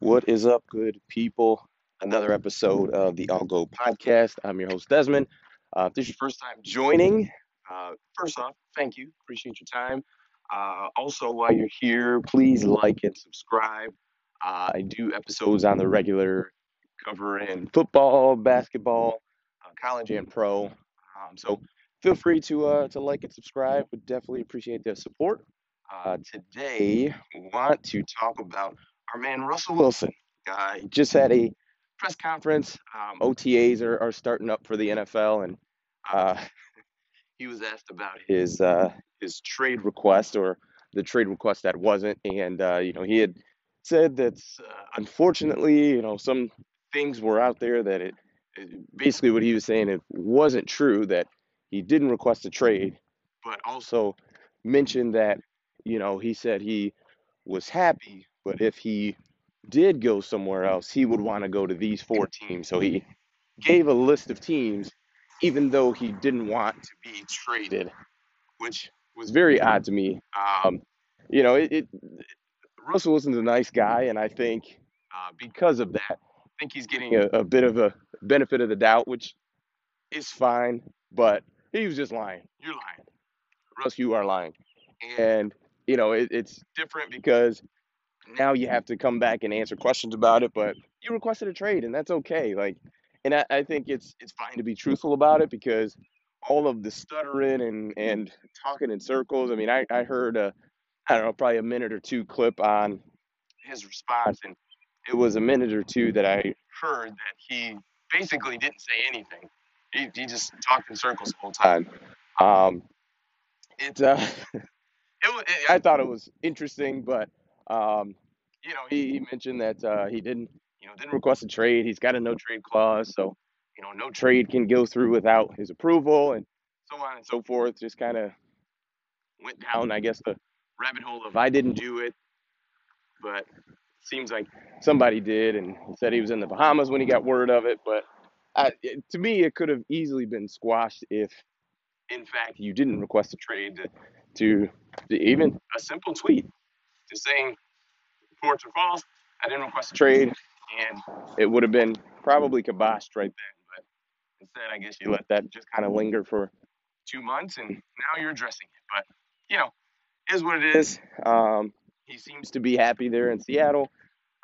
What is up, good people? Another episode of the All Go podcast. I'm your host, Desmond. Uh, if this is your first time joining, uh, first off, thank you. Appreciate your time. Uh, also, while you're here, please like and subscribe. Uh, I do episodes on the regular covering football, basketball, uh, college, and pro. Um, so feel free to uh, to like and subscribe. Would definitely appreciate the support. Today, want to talk about our man Russell Wilson. Uh, he just had a press conference. Um, OTAs are, are starting up for the NFL, and uh, he was asked about his uh, his trade request or the trade request that wasn't, and uh, you know he had said that uh, unfortunately, you know, some things were out there that it, it basically what he was saying it wasn't true that he didn't request a trade, but also mentioned that you know he said he was happy, but if he did go somewhere else, he would want to go to these four teams. So he gave a list of teams, even though he didn't want to be traded, which was very odd to me. Um, you know, it, it Russell Wilson's a nice guy, and I think uh, because of that, I think he's getting a, a bit of a benefit of the doubt, which is fine. But he was just lying. You're lying, Russ. You are lying, and you know it, it's different because now you have to come back and answer questions about it. But you requested a trade, and that's okay. Like, and I, I think it's it's fine to be truthful about it because all of the stuttering and and talking in circles. I mean, I I heard a I don't know probably a minute or two clip on his response, and it was a minute or two that I heard that he basically didn't say anything. He, he just talked in circles the whole time. Um, it, uh, it, wa- I thought it was interesting, but um, you know, he, he mentioned that uh, he didn't, you know, didn't request a trade. He's got a no trade clause, so you know, no trade can go through without his approval, and so on and so forth. Just kind of went down, I guess, the rabbit hole of I didn't do it, but it seems like somebody did, and he said he was in the Bahamas when he got word of it. But I, it, to me, it could have easily been squashed if, in fact, you didn't request a trade to, to, to even a simple tweet just saying reports are false. I didn't request a trade, and it would have been probably kiboshed right then. But instead, I guess you let that just kind of linger for two months, and now you're addressing it. But you know, it is what it is. Um, he seems to be happy there in Seattle,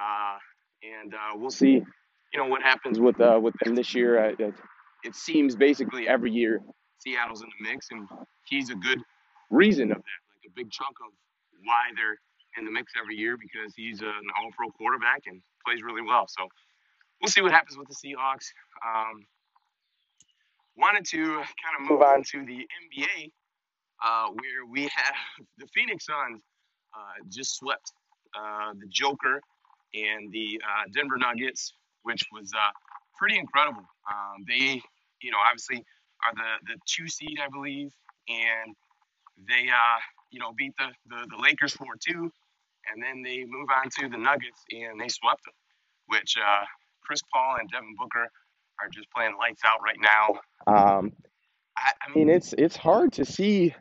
uh, and uh, we'll see. You know what happens with uh, with them this year. I, it, it seems basically every year Seattle's in the mix, and he's a good reason of that, like a big chunk of why they're in the mix every year because he's an all-pro quarterback and plays really well. So we'll see what happens with the Seahawks. Um, wanted to kind of move on to the NBA, uh, where we have the Phoenix Suns uh, just swept uh, the Joker and the uh, Denver Nuggets, which was uh, pretty incredible. Um, they, you know, obviously are the the two seed, I believe, and they, uh, you know, beat the, the, the Lakers 4 2. And then they move on to the Nuggets and they swept them, which uh, Chris Paul and Devin Booker are just playing lights out right now. Um, I, I mean, it's it's hard to see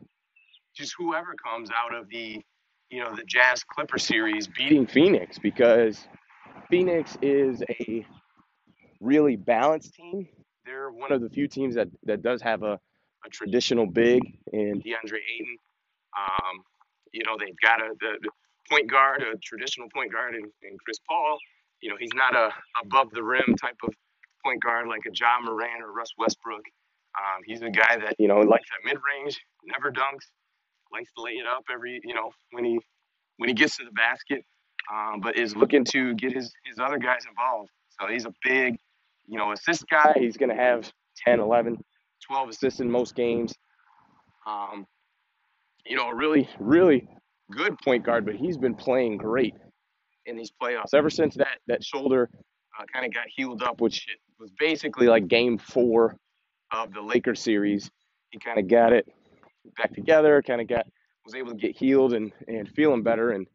just whoever comes out of the, you know, the Jazz Clipper series beating Phoenix because Phoenix is a really balanced team. They're one of the few teams that, that does have a, a traditional big in DeAndre Ayton. Um, you know, they've got a the point guard, a traditional point guard in, in Chris Paul. You know, he's not a above the rim type of point guard like a Ja Morant or Russ Westbrook. Um, he's a guy that you know likes that mid range, never dunks, likes to lay it up every you know when he when he gets to the basket, um, but is looking to get his his other guys involved. So he's a big you know assist guy. He's going to have 10, 11, 12 assists in most games. Um, you know, really, really good point guard, but he's been playing great in these playoffs ever since that that shoulder uh, kind of got healed up, which was basically like Game Four of the Lakers series. He kind of got it back together, kind of got was able to get healed and and feeling better, and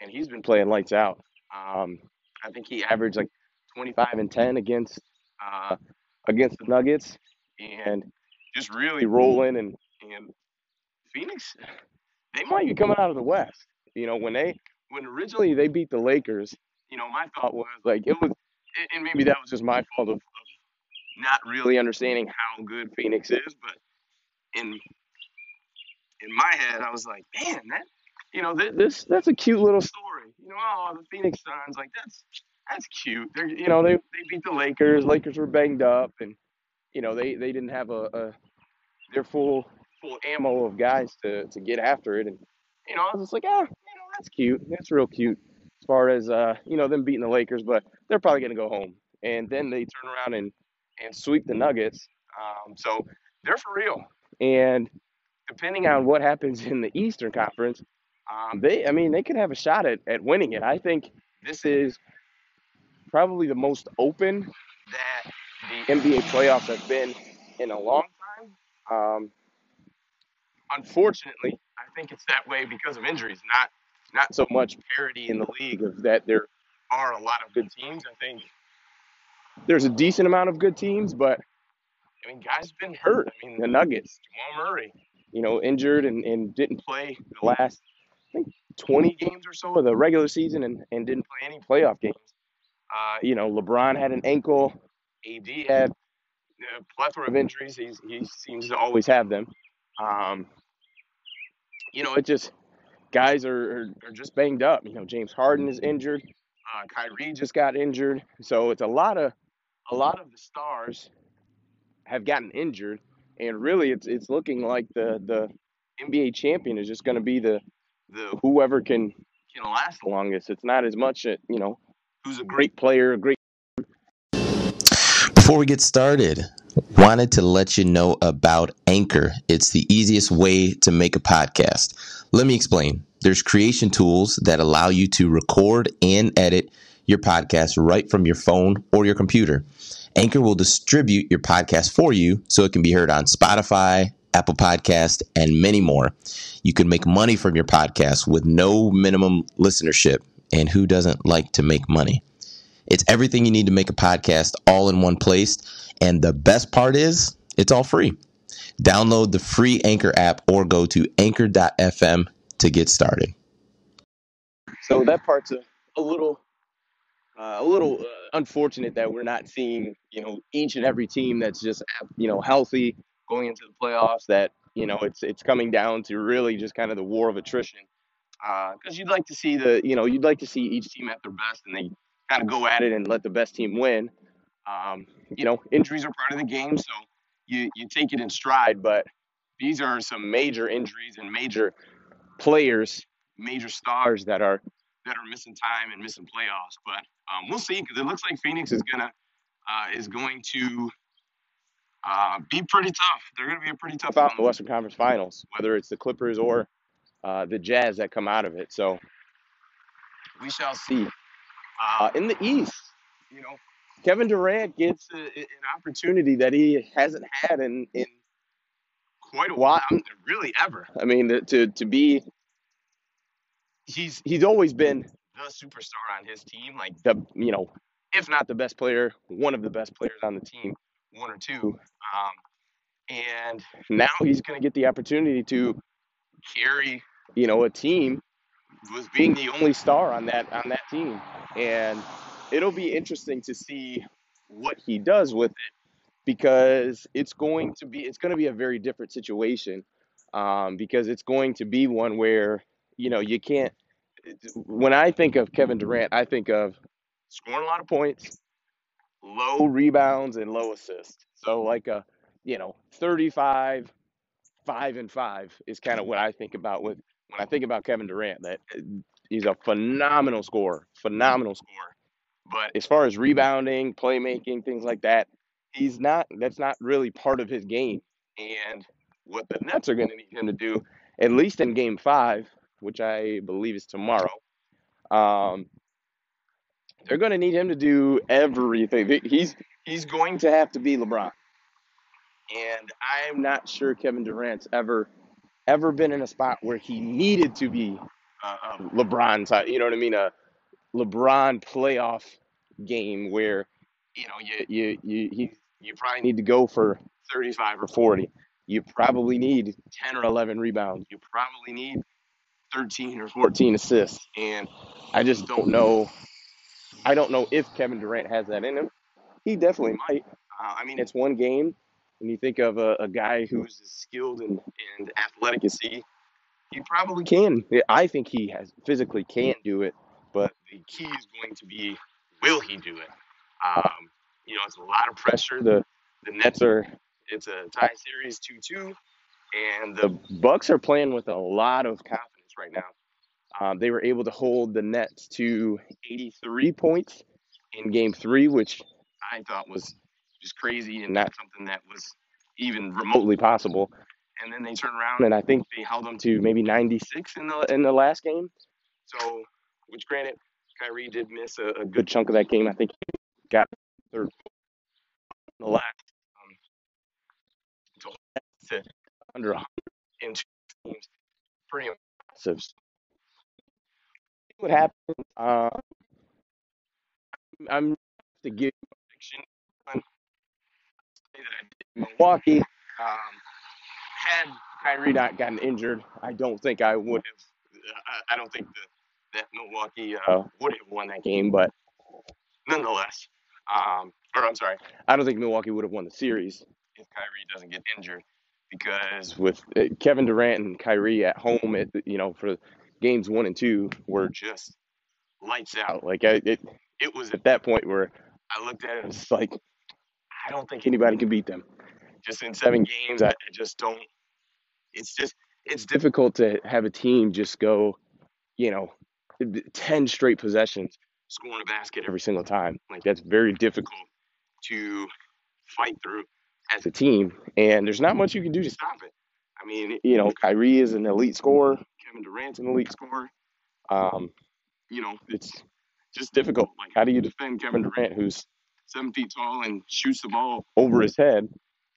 and he's been playing lights out. Um, I think he averaged like 25 and 10 against uh, against the Nuggets, and just really rolling and and Phoenix, they might be coming out of the West. You know, when they when originally they beat the Lakers, you know, my thought was like it was, and maybe that was just my fault of, of not really understanding how good Phoenix is. But in in my head, I was like, man, that you know, th- this that's a cute little story. You know, oh, the Phoenix Suns, like that's that's cute. They're you know they they beat the Lakers. Lakers were banged up, and you know they they didn't have a, a their full full ammo of guys to to get after it. And you know, I was just like, ah, you know, that's cute. That's real cute. As far as uh, you know, them beating the Lakers, but they're probably gonna go home. And then they turn around and and sweep the Nuggets. Um, so they're for real. And depending on what happens in the Eastern Conference, um, they, I mean, they could have a shot at, at winning it. I think this is probably the most open that the NBA playoffs have been in a long time. Um, unfortunately, I think it's that way because of injuries, not not so much parity in the league of that there are a lot of good teams. I think there's a decent amount of good teams, but I mean, guys have been hurt. I mean, the Nuggets, Jamal Murray, you know, injured and, and didn't play the last, I think, 20 games or so of the regular season and, and didn't play any playoff games. Uh, you know, LeBron had an ankle. AD had a plethora of injuries. He's, he seems to always have them. Um, you know, it just, guys are, are, are just banged up. You know, James Harden is injured. Uh, Kyrie just got injured. So it's a lot of, a lot of the stars have gotten injured, and really, it's it's looking like the the NBA champion is just going to be the the whoever can can last the longest. It's not as much, uh, you know, who's a great player, a great. Before we get started, wanted to let you know about Anchor. It's the easiest way to make a podcast. Let me explain. There's creation tools that allow you to record and edit your podcast right from your phone or your computer. Anchor will distribute your podcast for you so it can be heard on Spotify, Apple Podcast, and many more. You can make money from your podcast with no minimum listenership. And who doesn't like to make money? It's everything you need to make a podcast all in one place. And the best part is, it's all free. Download the free Anchor app or go to anchor.fm to get started. So that part's a, a little uh, a little uh, unfortunate that we're not seeing you know each and every team that's just you know healthy going into the playoffs. That you know it's it's coming down to really just kind of the war of attrition. Because uh, you'd like to see the you know you'd like to see each team at their best and they kind of go at it and let the best team win. Um, you know injuries are part of the game, so you you take it in stride. But these are some major injuries and major players, major stars that are that are missing time and missing playoffs. But um, we'll see because it looks like Phoenix is gonna uh, is going to uh, be pretty tough. They're going to be a pretty tough out in the Western Conference Finals, whether it's the Clippers or uh, the Jazz that come out of it. So we shall see. Uh, in the East, you know, Kevin Durant gets a, an opportunity that he hasn't had in in quite a while, really ever. I mean, to to be he's he's always been the superstar on his team, like the you know, if not the best player, one of the best players on the team, one or two. Um, and now he's going to get the opportunity to carry, you know, a team with being the only star on that on that team, and it'll be interesting to see what he does with it because it's going to be it's going to be a very different situation um, because it's going to be one where you know, you can't. When I think of Kevin Durant, I think of scoring a lot of points, low rebounds, and low assists. So like a, you know, 35, five and five is kind of what I think about with when I think about Kevin Durant. That he's a phenomenal scorer, phenomenal scorer. But as far as rebounding, playmaking, things like that, he's not. That's not really part of his game. And what the Nets are going to need him to do, at least in Game Five, which I believe is tomorrow, um, they're going to need him to do everything. He's he's going to have to be LeBron, and I'm not sure Kevin Durant's ever ever been in a spot where he needed to be uh, LeBron type. You know what I mean? A LeBron playoff game where you know you you you you, probably need to go for 35 or 40. You probably need 10 or 11 rebounds. You probably need 13 or 14 assists. And I just don't know I don't know if Kevin Durant has that in him. He definitely might. Uh, I mean, it's one game. When you think of a, a guy who's as skilled and, and athletic as he, he probably can. I think he has physically can do it, the key is going to be will he do it? Um, you know, it's a lot of pressure. The the Nets are it's a tie series two two, and the Bucks are playing with a lot of confidence right now. Um, they were able to hold the Nets to 83 points in Game Three, which I thought was just crazy and not something that was even remotely possible. And then they turned around and I think they held them to maybe 96 in the in the last game. So, which granted, Kyrie did miss a, a good chunk of that game. I think he got third in the last um, to under 100 in two games. Pretty impressive. What happened? Uh, I'm to give prediction. Milwaukee. Um, had Kyrie not gotten injured, I don't think I would have. I, I don't think the, that Milwaukee uh, would have won that game, but nonetheless, um, or I'm sorry, I don't think Milwaukee would have won the series if Kyrie doesn't get injured because with uh, Kevin Durant and Kyrie at home, at you know for games one and two were just lights out. Like I, it, it was at that point where I looked at it and it's like I don't think anybody can beat them. Just in seven games, I, I just don't. It's just it's difficult to have a team just go, you know, ten straight possessions, scoring a basket every single time. Like that's very difficult to fight through as a team, and there's not much you can do to stop it. I mean, you know, Kyrie is an elite scorer. Kevin Durant's an elite scorer. Um, you know, it's just difficult. Like, how do you defend Kevin Durant, who's seven feet tall and shoots the ball over his head?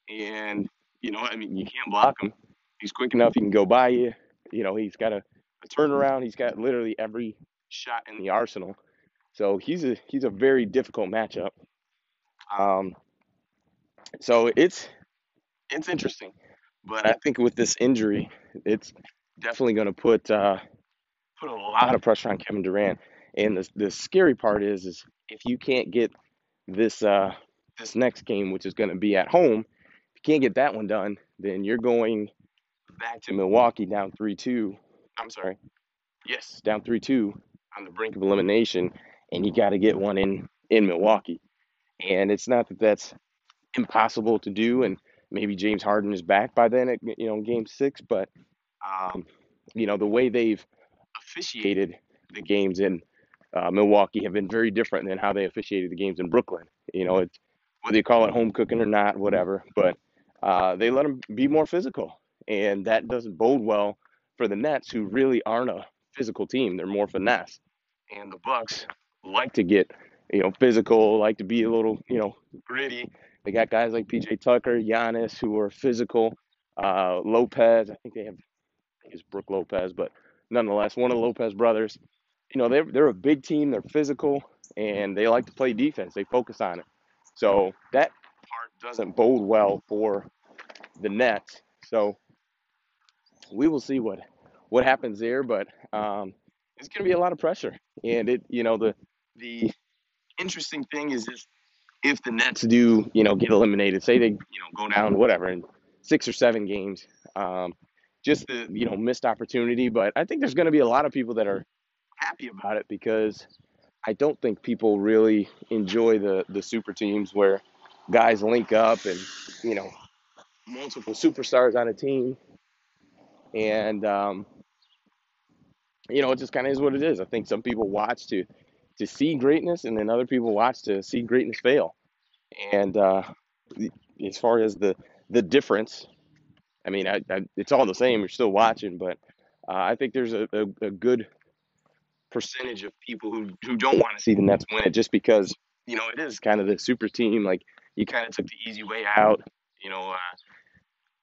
And, you know, I mean, you can't block him. He's quick enough, he can go by you. You know, he's got a, a turnaround. He's got literally every shot in the arsenal. So he's a he's a very difficult matchup. Um, so it's it's interesting, but I think with this injury, it's definitely going to put uh, put a lot of pressure on Kevin Durant. And the the scary part is is if you can't get this uh, this next game, which is going to be at home, if you can't get that one done, then you're going back to Milwaukee down three two. I'm sorry, yes, down three two on the brink of elimination, and you got to get one in in Milwaukee. And it's not that that's impossible to do, and maybe James Harden is back by then at you know game six, but um, you know the way they've officiated the games in uh, Milwaukee have been very different than how they officiated the games in Brooklyn. You know, it's whether you call it home cooking or not, whatever, but uh, they let them be more physical, and that doesn't bode well for the Nets, who really aren't a physical team. They're more finesse, and the Bucks like to get you know physical, like to be a little you know gritty. They got guys like PJ Tucker, Giannis, who are physical. Uh, Lopez, I think they have, I think it's Brook Lopez, but nonetheless, one of the Lopez brothers. You know, they're they're a big team. They're physical, and they like to play defense. They focus on it. So that part doesn't bode well for the Nets. So we will see what what happens there, but um, it's going to be a lot of pressure. And it, you know, the the interesting thing is if the Nets do, you know, get eliminated, say they, you know, go down whatever in six or seven games, um, just the you know missed opportunity. But I think there's going to be a lot of people that are happy about it because I don't think people really enjoy the the super teams where guys link up and you know multiple superstars on a team and um, you know it just kind of is what it is. I think some people watch to to see greatness, and then other people watch to see greatness fail. And uh, as far as the the difference, I mean, I, I, it's all the same. You're still watching, but uh, I think there's a, a, a good percentage of people who, who don't want to see the Nets win it just because, you know, it is kind of the super team. Like, you kind of took the easy way out. You know, uh,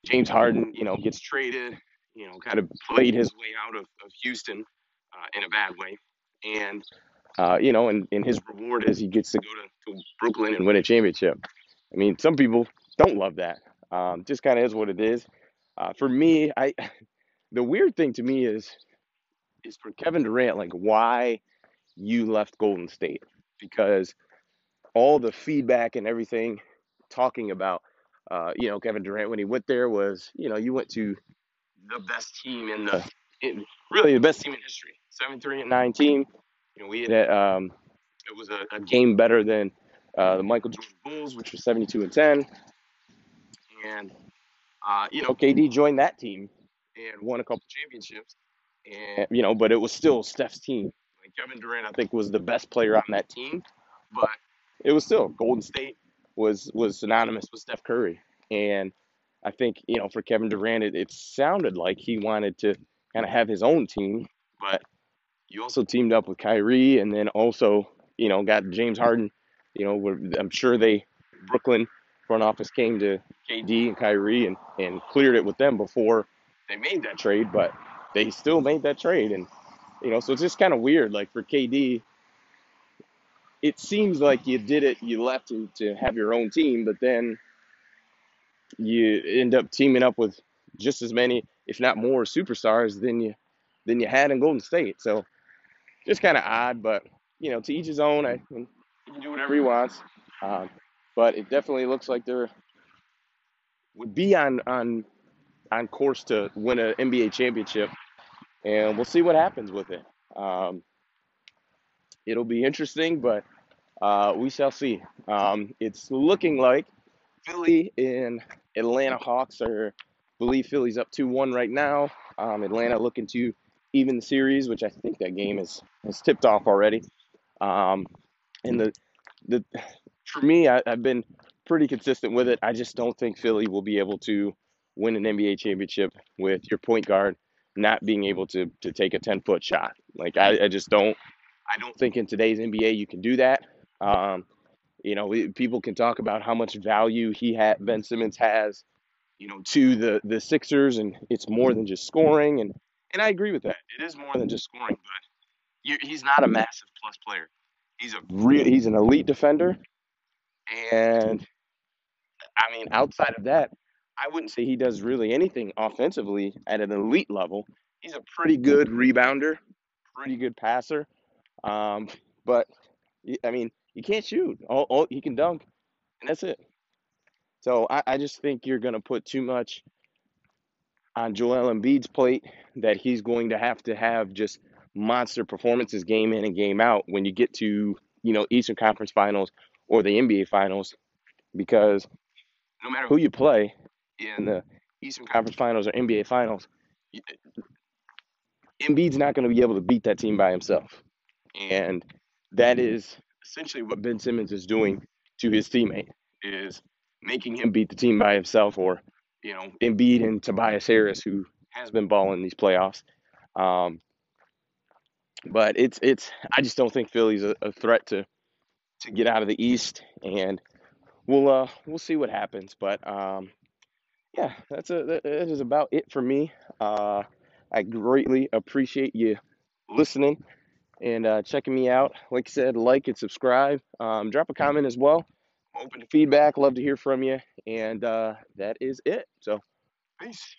James Harden, you know, gets traded, you know, kind of played his way out of, of Houston uh, in a bad way. And, uh, you know, and, and his reward is he gets to go to, to Brooklyn and win a championship. I mean, some people don't love that. Um, just kind of is what it is. Uh, for me, I the weird thing to me is is for Kevin Durant, like why you left Golden State because all the feedback and everything talking about, uh, you know, Kevin Durant when he went there was, you know, you went to the best team in the, in, really the best team in history, seven three and nine team. You know, we had um, it was a, a game better than uh, the Michael Jordan Bulls, which was seventy two and ten, and uh, you know, KD joined that team and won a couple championships, and you know, but it was still Steph's team. Like Kevin Durant, I think, was the best player on that team, but it was still Golden State was was synonymous with Steph Curry, and I think you know for Kevin Durant, it, it sounded like he wanted to kind of have his own team, but you also teamed up with Kyrie, and then also you know got James Harden. You know, I'm sure they Brooklyn front office came to KD and Kyrie and and cleared it with them before they made that trade, but they still made that trade, and you know, so it's just kind of weird. Like for KD, it seems like you did it, you left to, to have your own team, but then you end up teaming up with just as many, if not more, superstars than you than you had in Golden State. So just kind of odd, but you know, to each his own. I can do whatever he wants. Um, but it definitely looks like they're would be on on on course to win an NBA championship, and we'll see what happens with it. Um, it'll be interesting, but uh, we shall see. Um, it's looking like Philly and Atlanta Hawks are, I believe Philly's up 2 1 right now. Um, Atlanta looking to even the series, which I think that game is, is tipped off already. Um, and the, the for me, I, I've been pretty consistent with it. I just don't think Philly will be able to win an NBA championship with your point guard not being able to to take a 10 foot shot. Like I, I just don't I don't think in today's NBA you can do that. Um, you know, people can talk about how much value he had Ben Simmons has, you know, to the the Sixers, and it's more than just scoring. And and I agree with that. It is more than just scoring, but he's not a massive plus player. He's a real he's an elite defender, and I mean outside of that, I wouldn't say he does really anything offensively at an elite level. He's a pretty good rebounder, pretty good passer. Um, but I mean, you can't shoot. All, all he can dunk, and that's it. So I, I just think you're going to put too much on Joel Embiid's plate that he's going to have to have just monster performances game in and game out when you get to you know Eastern Conference Finals or the NBA Finals, because no matter who you play in the Eastern Conference Finals or NBA Finals, Embiid's not going to be able to beat that team by himself, and that is essentially what Ben Simmons is doing to his teammate is making him beat the team by himself, or you know, Embiid and Tobias Harris, who has been balling these playoffs. Um, but it's it's I just don't think Philly's a, a, threat to to get out of the East, and we'll uh we'll see what happens. But um, yeah, that's a that is about it for me. Uh, I greatly appreciate you listening and uh, checking me out. Like I said, like and subscribe. Um, drop a comment as well. Open to feedback. Love to hear from you. And uh, that is it. So, peace.